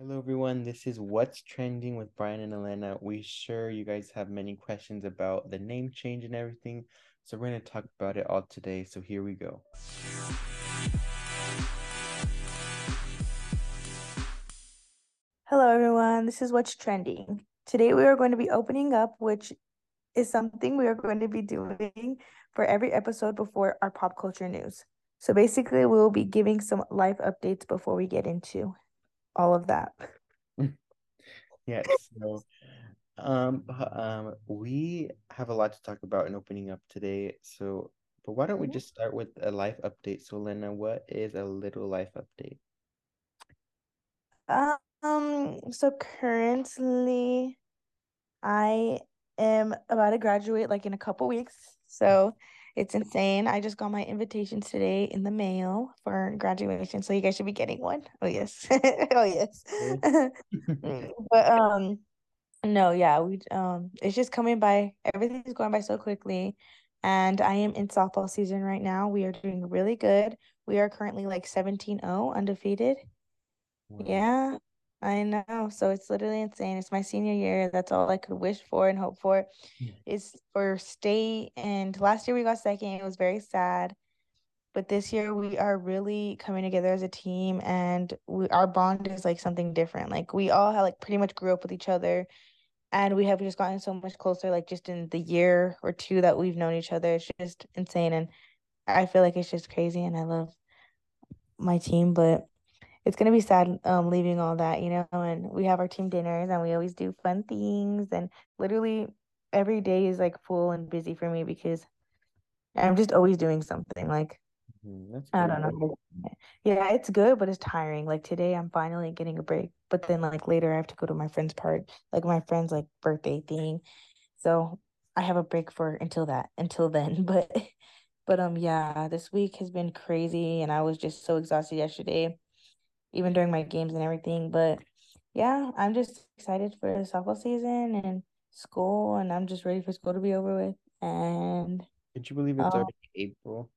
Hello, everyone. This is What's Trending with Brian and Alena. We sure you guys have many questions about the name change and everything. So, we're going to talk about it all today. So, here we go. Hello, everyone. This is What's Trending. Today, we are going to be opening up, which is something we are going to be doing for every episode before our pop culture news. So, basically, we will be giving some life updates before we get into all of that. yes. So, um, um, we have a lot to talk about in opening up today. So, but why don't we mm-hmm. just start with a life update? So, Lena, what is a little life update? Um, so currently I am about to graduate like in a couple weeks. So it's insane. I just got my invitations today in the mail for graduation, so you guys should be getting one. Oh yes. oh yes. but um no, yeah, we um it's just coming by everything's going by so quickly. And I am in softball season right now. We are doing really good. We are currently like 17-0 undefeated. Wow. Yeah. I know. So it's literally insane. It's my senior year. That's all I could wish for and hope for yeah. is for state. And last year we got second. It was very sad. But this year we are really coming together as a team and we our bond is like something different. Like we all have like pretty much grew up with each other and we have just gotten so much closer like just in the year or two that we've known each other. It's just insane and I feel like it's just crazy and I love my team, but it's gonna be sad um leaving all that, you know, and we have our team dinners and we always do fun things and literally every day is like full and busy for me because I'm just always doing something like mm, I don't know. Yeah, it's good, but it's tiring. Like today I'm finally getting a break. But then like later I have to go to my friend's part, like my friend's like birthday thing. So I have a break for until that, until then. But but um yeah, this week has been crazy and I was just so exhausted yesterday even during my games and everything. But yeah, I'm just excited for the softball season and school, and I'm just ready for school to be over with. And could you believe it's um, already April?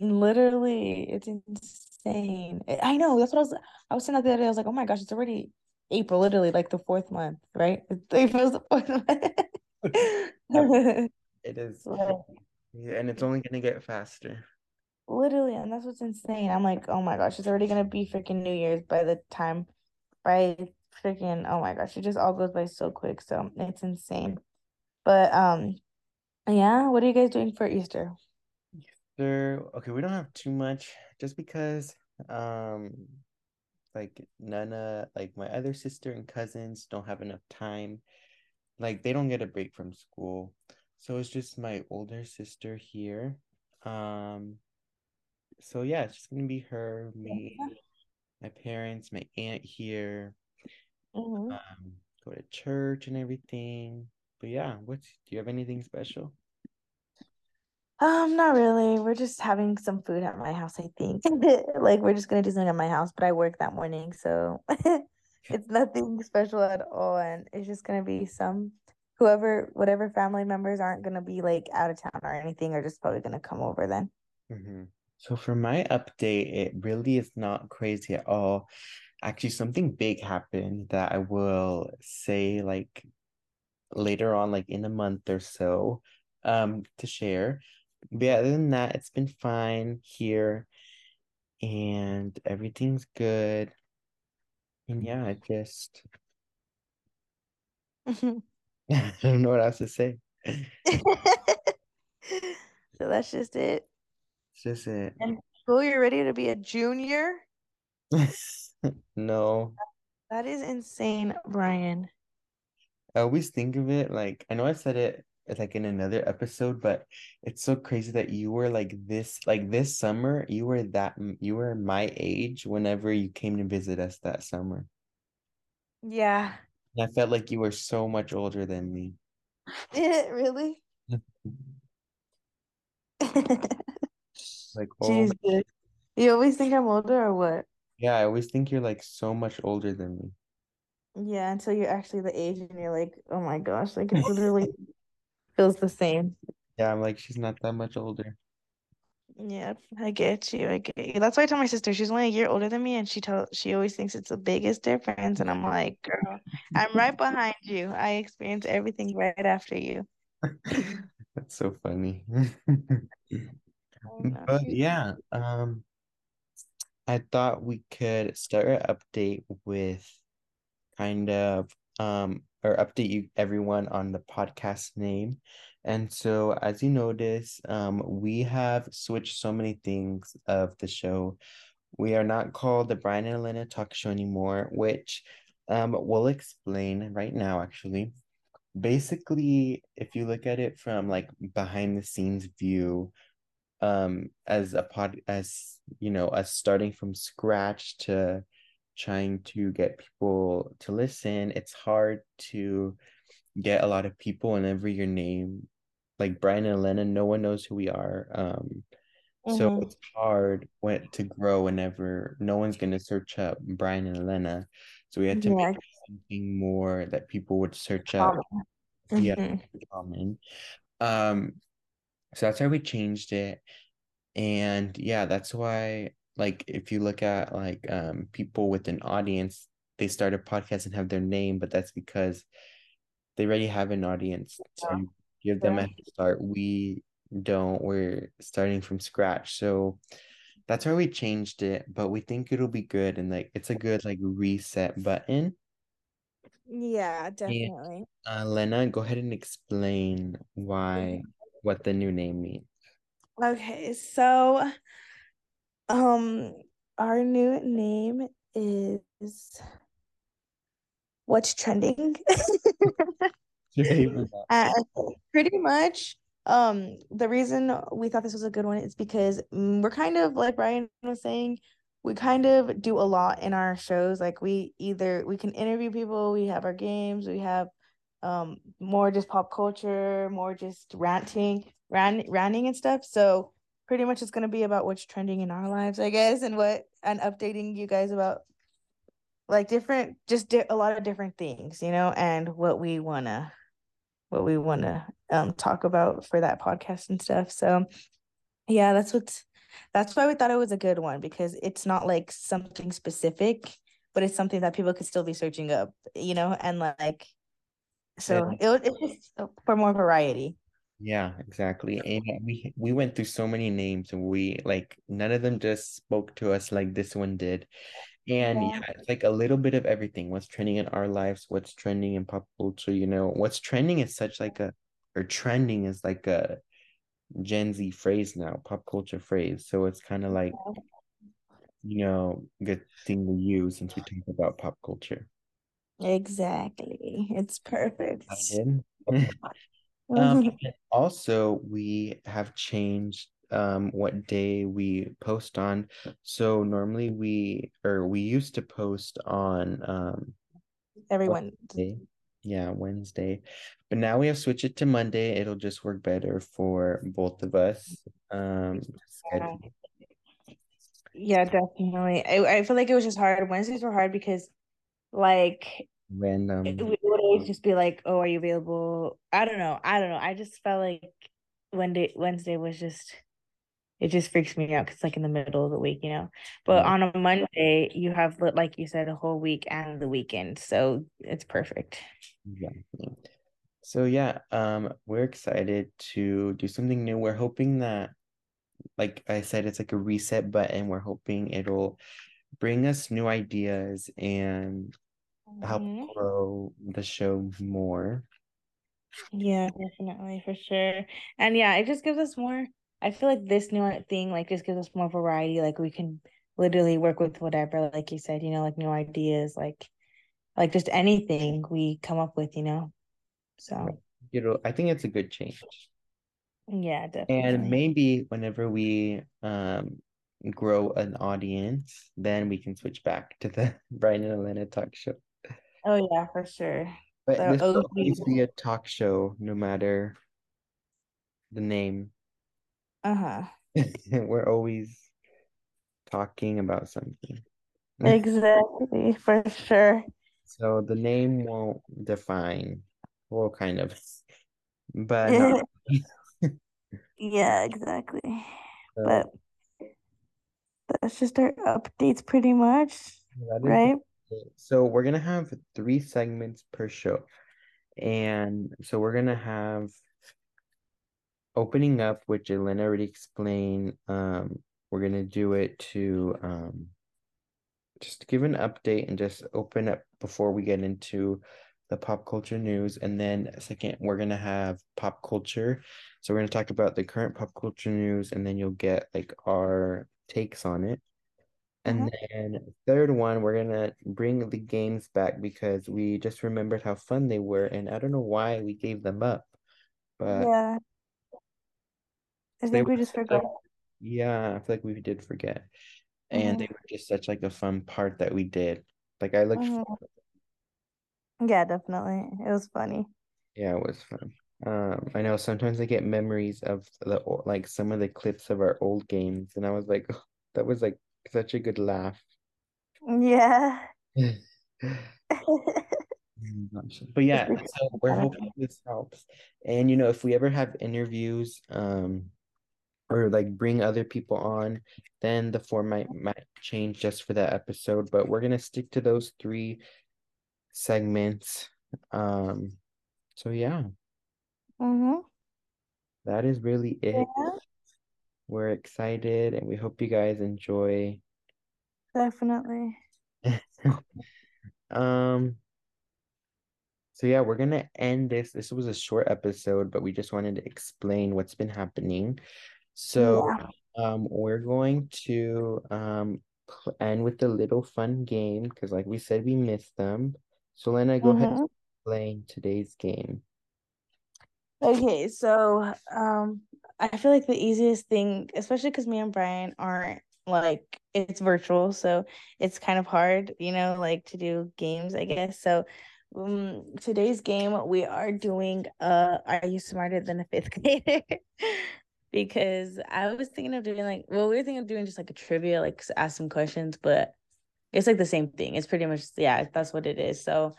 Literally, it's insane. I know. That's what I was. I was saying that the other day. I was like, oh my gosh, it's already April. Literally, like the fourth month, right? April's the fourth month. it is, yeah, and it's only gonna get faster. Literally, and that's what's insane. I'm like, oh my gosh, it's already gonna be freaking New Year's by the time, by freaking oh my gosh, it just all goes by so quick. So it's insane. But um, yeah, what are you guys doing for Easter? Easter, okay, we don't have too much, just because um, like Nana, like my other sister and cousins don't have enough time. Like they don't get a break from school, so it's just my older sister here. Um, so yeah, it's just gonna be her, me, my parents, my aunt here. Mm-hmm. Um, go to church and everything. But yeah, what's do you have anything special? Um, not really. We're just having some food at my house, I think. like we're just gonna do something at my house, but I work that morning, so it's nothing special at all. And it's just gonna be some whoever whatever family members aren't gonna be like out of town or anything are just probably gonna come over then. Mm-hmm. So for my update, it really is not crazy at all. Actually, something big happened that I will say like later on, like in a month or so, um, to share. But yeah, other than that, it's been fine here and everything's good. And yeah, I just I don't know what else to say. so that's just it. It's just it. And school, you're ready to be a junior? no. That is insane, Brian. I always think of it like I know I said it uh, like in another episode, but it's so crazy that you were like this, like this summer, you were that you were my age whenever you came to visit us that summer. Yeah. And I felt like you were so much older than me. Did it really? Like, oh, Jesus. You always think I'm older or what? yeah, I always think you're like so much older than me. Yeah, until you're actually the age and you're like, oh my gosh, like it literally feels the same. Yeah, I'm like, she's not that much older. Yeah, I get you. I get you. That's why I tell my sister she's only a year older than me, and she tell she always thinks it's the biggest difference, and I'm like, girl, I'm right behind you. I experienced everything right after you. That's so funny. Oh, no, But yeah, um, I thought we could start our update with kind of um or update you everyone on the podcast name. And so as you notice, um we have switched so many things of the show. We are not called the Brian and Alena Talk Show anymore, which um we'll explain right now actually. Basically, if you look at it from like behind the scenes view, um as a pod as you know us starting from scratch to trying to get people to listen it's hard to get a lot of people whenever your name like brian and alena no one knows who we are um so mm-hmm. it's hard when to grow whenever no one's going to search up brian and alena. So we had to Yeah, make something more that people would search up. Common. yeah common. Um so that's why we changed it. And yeah, that's why like if you look at like um people with an audience, they start a podcast and have their name, but that's because they already have an audience to give them a head start. We don't, we're starting from scratch. So that's why we changed it, but we think it'll be good and like it's a good like reset button. Yeah, And definitely. uh Lena, go ahead and explain why what the new name means. Okay, so um our new name is What's Trending? Uh, pretty much um the reason we thought this was a good one is because we're kind of like Brian was saying we kind of do a lot in our shows like we either we can interview people we have our games we have um more just pop culture more just ranting rant, ranting and stuff so pretty much it's going to be about what's trending in our lives I guess and what and updating you guys about like different just di- a lot of different things you know and what we want to what we want to um talk about for that podcast and stuff. So yeah, that's what's that's why we thought it was a good one because it's not like something specific, but it's something that people could still be searching up, you know, and like so And it was it's just uh, for more variety. Yeah, exactly. And we we went through so many names and we like none of them just spoke to us like this one did. And Yeah. yeah, it's like a little bit of everything. What's trending in our lives, what's trending in pop culture, you know, what's trending is such like a or trending is like a Gen Z phrase now, pop culture phrase. So it's kind of like, you know, good thing to use since we talk about pop culture. Exactly. It's perfect. Um, also we have changed um what day we post on. So normally we or we used to post on um Everyone. Wednesday. Yeah, Wednesday. But now we have switched it to Monday. It'll just work better for both of us. Um Yeah. Yeah, definitely. I, I feel like it was just hard. Wednesdays were hard because like it random. would would always just be like, "Oh, are you available?" I don't know. I don't know. I just felt like Wednesday Wednesday was just it just freaks me out because like in the middle of the week, you know. But Yeah, on a Monday, you have like you said, a whole week and the weekend, so it's perfect. exactly. So yeah, um, we're excited to do something new. We're hoping that, like I said, it's like a reset button. We're hoping it'll bring us new ideas and help Mhm. grow the show more. Yeah, definitely for sure. And yeah, it just gives us more. I feel like this new thing like just gives us more variety. Like we can literally work with whatever, like you said, you know, like new ideas, like like just anything we come up with, you know. So you know, I think it's a good change. yeah, definitely. And maybe whenever we um grow an audience, then we can switch back to the Brian and Alena talk show. Oh yeah, for sure. But The this will always be a talk show, no matter the name. Uh-huh. We're always talking about something. Exactly, for sure. So the name won't define, well, kind of, but not. Yeah, exactly. So But that's just our updates pretty much, right? So we're gonna have three segments per show. And so we're gonna have opening up, which Alena already explained. Um, we're gonna do it to um just give an update and just open up before we get into the pop culture news. And then second, we're gonna have pop culture. So we're gonna talk about the current pop culture news, and then you'll get like our takes on it. And Mhm. then third one, we're gonna bring the games back because we just remembered how fun they were, and I don't know why we gave them up, but Yeah, I think we just forgot. yeah, I feel like we did forget. And they were just such like a fun part that we did. Like I looked hmm. Yeah, definitely. It was funny. Yeah, it was fun. Um, I know sometimes I get memories of the like some of the clips of our old games, and I was like, that was like such a good laugh. Yeah. But yeah, so we're hoping this helps. And you know, if we ever have interviews, um, or like bring other people on, then the format might change just for that episode. But we're gonna stick to those three segments. Um, so yeah, Mm-hmm. that is really it. Yeah, We're excited and we hope you guys enjoy. definitely. Um, so yeah, we're gonna end this. This was a short episode, but we just wanted to explain what's been happening. So, Yeah. um, we're going to um end with a little fun game because, like we said, we missed them. So, Lena, go ahead and Mm-hmm. explain today's game. Okay, so um I feel like the easiest thing, especially because me and Brian aren't like it's virtual, so it's kind of hard, you know, like to do games, I guess. So um today's game we are doing uh Are You Smarter Than a Fifth Grader? Because I was thinking of doing like well, we were thinking of doing just like a trivia, like ask some questions, but it's like the same thing. It's pretty much yeah, that's what it is. So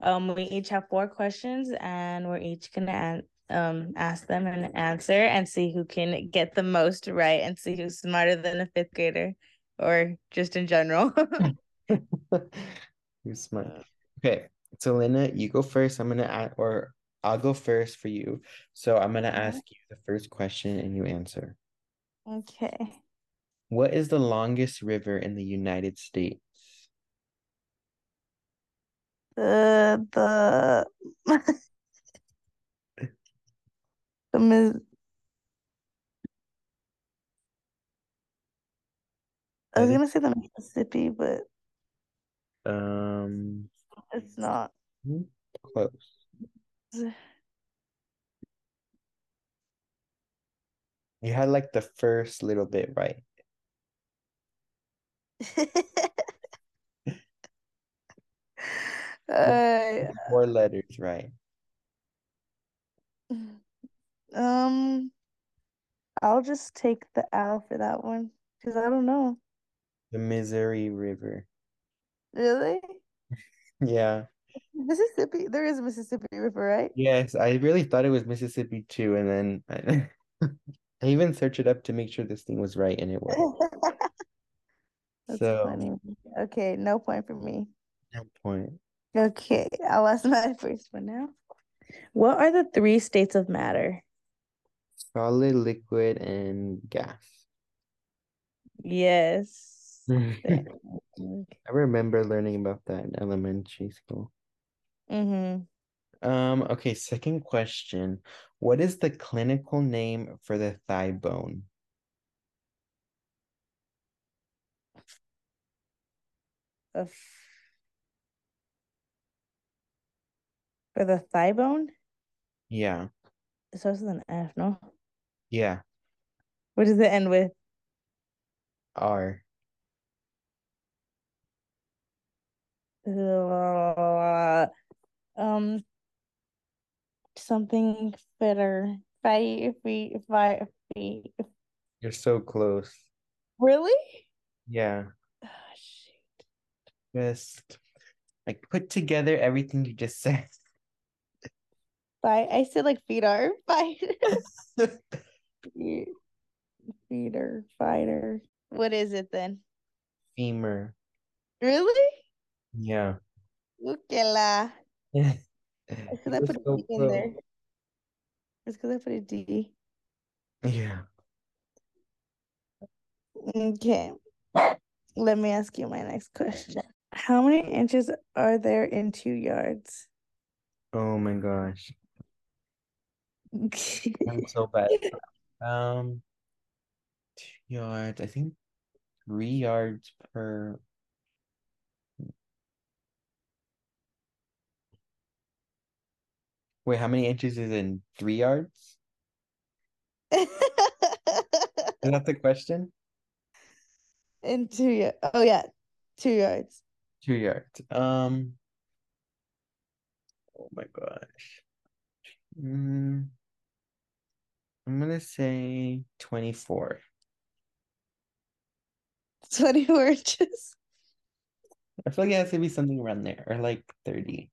um we each have four questions and we're each gonna um ask them and answer and see who can get the most right and see who's smarter than a fifth grader or just in general. You're smart. Okay, so Lena, you go first. I'm gonna add, or I'll go first for you. So I'm gonna ask you the first question and you answer. Okay. What is the longest river in the United States? The the I I was gonna say the Mississippi, but um it's not. hmm, close. You had like the first little bit right. Uh, Four letters right. um, I'll just take the L for that one because I don't know. The Missouri River. Really? Yeah. Mississippi. There is a Mississippi River, right? Yes, I really thought it was Mississippi too, and then I, I even searched it up to make sure this thing was right, and it was. That's So, funny. Okay, no point for me. no point. Okay, I'll ask my first one now. What are the three states of matter? Solid, liquid, and gas. Yes. I remember learning about that in elementary school. Mm-hmm. Um, okay, second question. What is the clinical name for the thigh bone? Of for the thigh bone? Yeah, It starts with an F, no? yeah, What does it end with? R. Uh, um, something fitter. Five feet, five feet. You're so close. Really? Yeah, Oh, shoot. just like put together everything you just said. I said like feeder. feet. feeder, fighter. What is it then? Femur. Really? Yeah. Look at la. Because I put a D in there. It's because I put a D. Yeah. Okay. Let me ask you my next question. How many inches are there in two yards? Oh my gosh. I'm so bad. Um, two yards. I think three yards per. Wait, how many inches is in three yards? Is that the question? in two yards. Oh yeah, two yards. Two yards. Um. Oh my gosh. Mm, I'm gonna say 24. 24 inches. I feel like it has to be something around there, or like 30.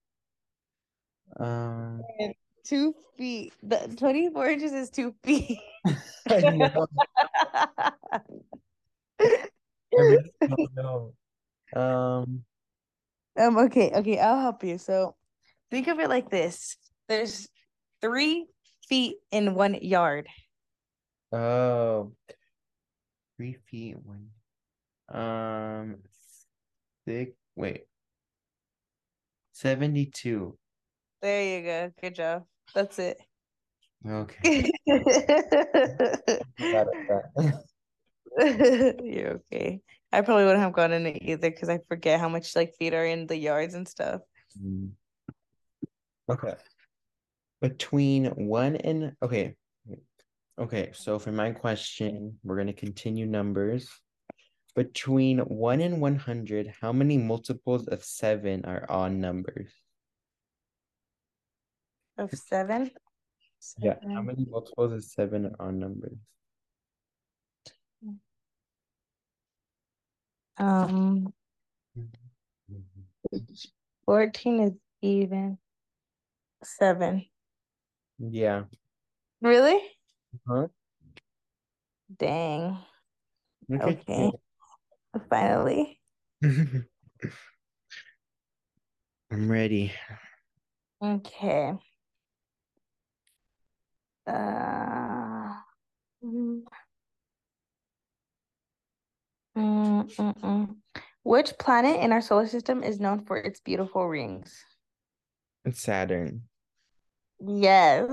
Um, Two feet. The 24 inches is two feet. I know. I know. Um, Um, okay, okay, I'll help you. So think of it like this. There's three feet in one yard. oh, three feet, one. Um, six, wait, 72. There you go. Good job. That's it. Okay. You're okay. I probably wouldn't have gotten it either because I forget how much like feet are in the yards and stuff. Mm. Okay. Between one and okay. Okay, so for my question, we're gonna continue numbers. Between one and one hundred, how many multiples of seven are odd numbers? Of seven? Yeah, how many multiples of seven are on numbers? Um, 14 is even. Seven. Yeah. Really? Huh? Dang. Look at Okay. Finally. I'm ready. Okay. Uh, mm, mm, mm. Which planet in our solar system is known for its beautiful rings? It's Saturn. Yes.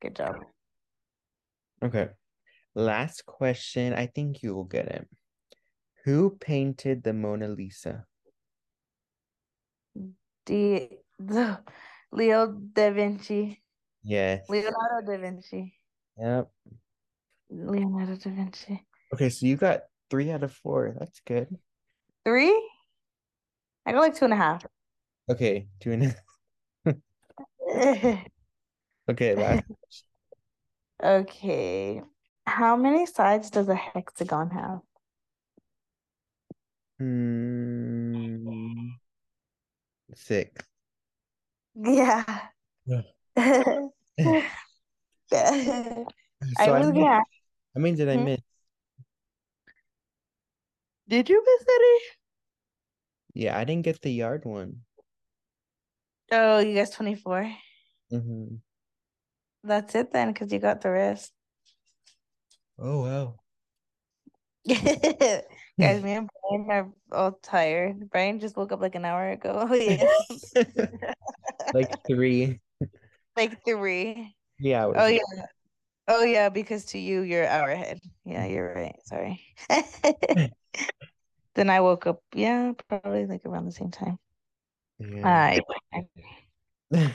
Good job. Okay. Last question. I think you will get it. Who painted the Mona Lisa? D the Leo da Vinci. Yes. Leonardo da Vinci. Yep. Leonardo da Vinci. Okay, so you got three out of four. That's good. Three? I got like two and a half. Okay, two and a Okay, last Okay. How many sides does a hexagon have? hmm, six. Yeah. Yeah. I So I was missed, gonna ask, how many did I Hmm? miss? did you miss any? Yeah, I didn't get the yard one. Oh, you guys 24. hmm That's it then, because you got the rest. Oh wow. Guys, me and Brian are all tired. Brian just woke up like an hour ago. Yeah. Like three, Like three. hours. Oh yeah. Oh yeah, because to you you're hour ahead. Yeah, you're right. Sorry. Then I woke up, yeah, probably like around the same time. Yeah. I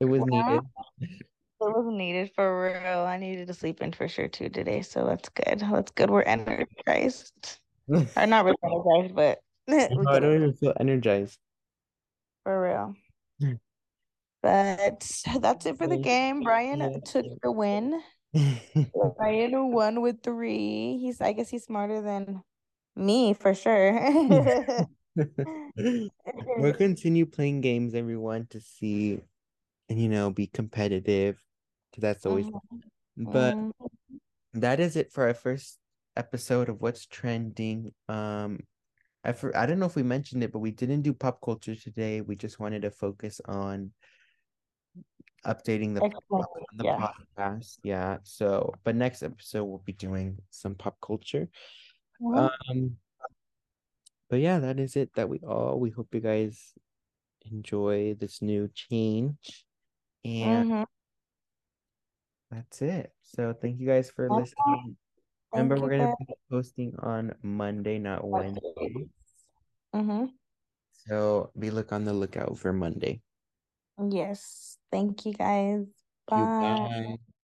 It was Well, needed. it wasn't needed for real. I needed to sleep in for sure too today, so that's good. That's good. We're energized. Or not really energized, but No, I don't even feel energized. for real. Hmm. But that's it for the game. Brian Yeah. took the win. Brian won with three. He's I guess he's smarter than me for sure. We'll continue playing games, everyone, to see and you know be competitive. Cause That's always Mhm, but mhm. that is it for our first episode of what's trending. Um, I for, I don't know if we mentioned it, but we didn't do pop culture today. We just wanted to focus on updating the, the yeah. podcast. Yeah. So, but next episode we'll be doing some pop culture. Mhm. Um, but yeah, that is it that we all we hope you guys enjoy this new change. And Mhm. that's it. So thank you guys for all. listening. Remember, Thank we're gonna be posting on Monday, not Wednesday. Mhm. So be look on the lookout for Monday. Yes. Thank you, guys. You Bye. bye.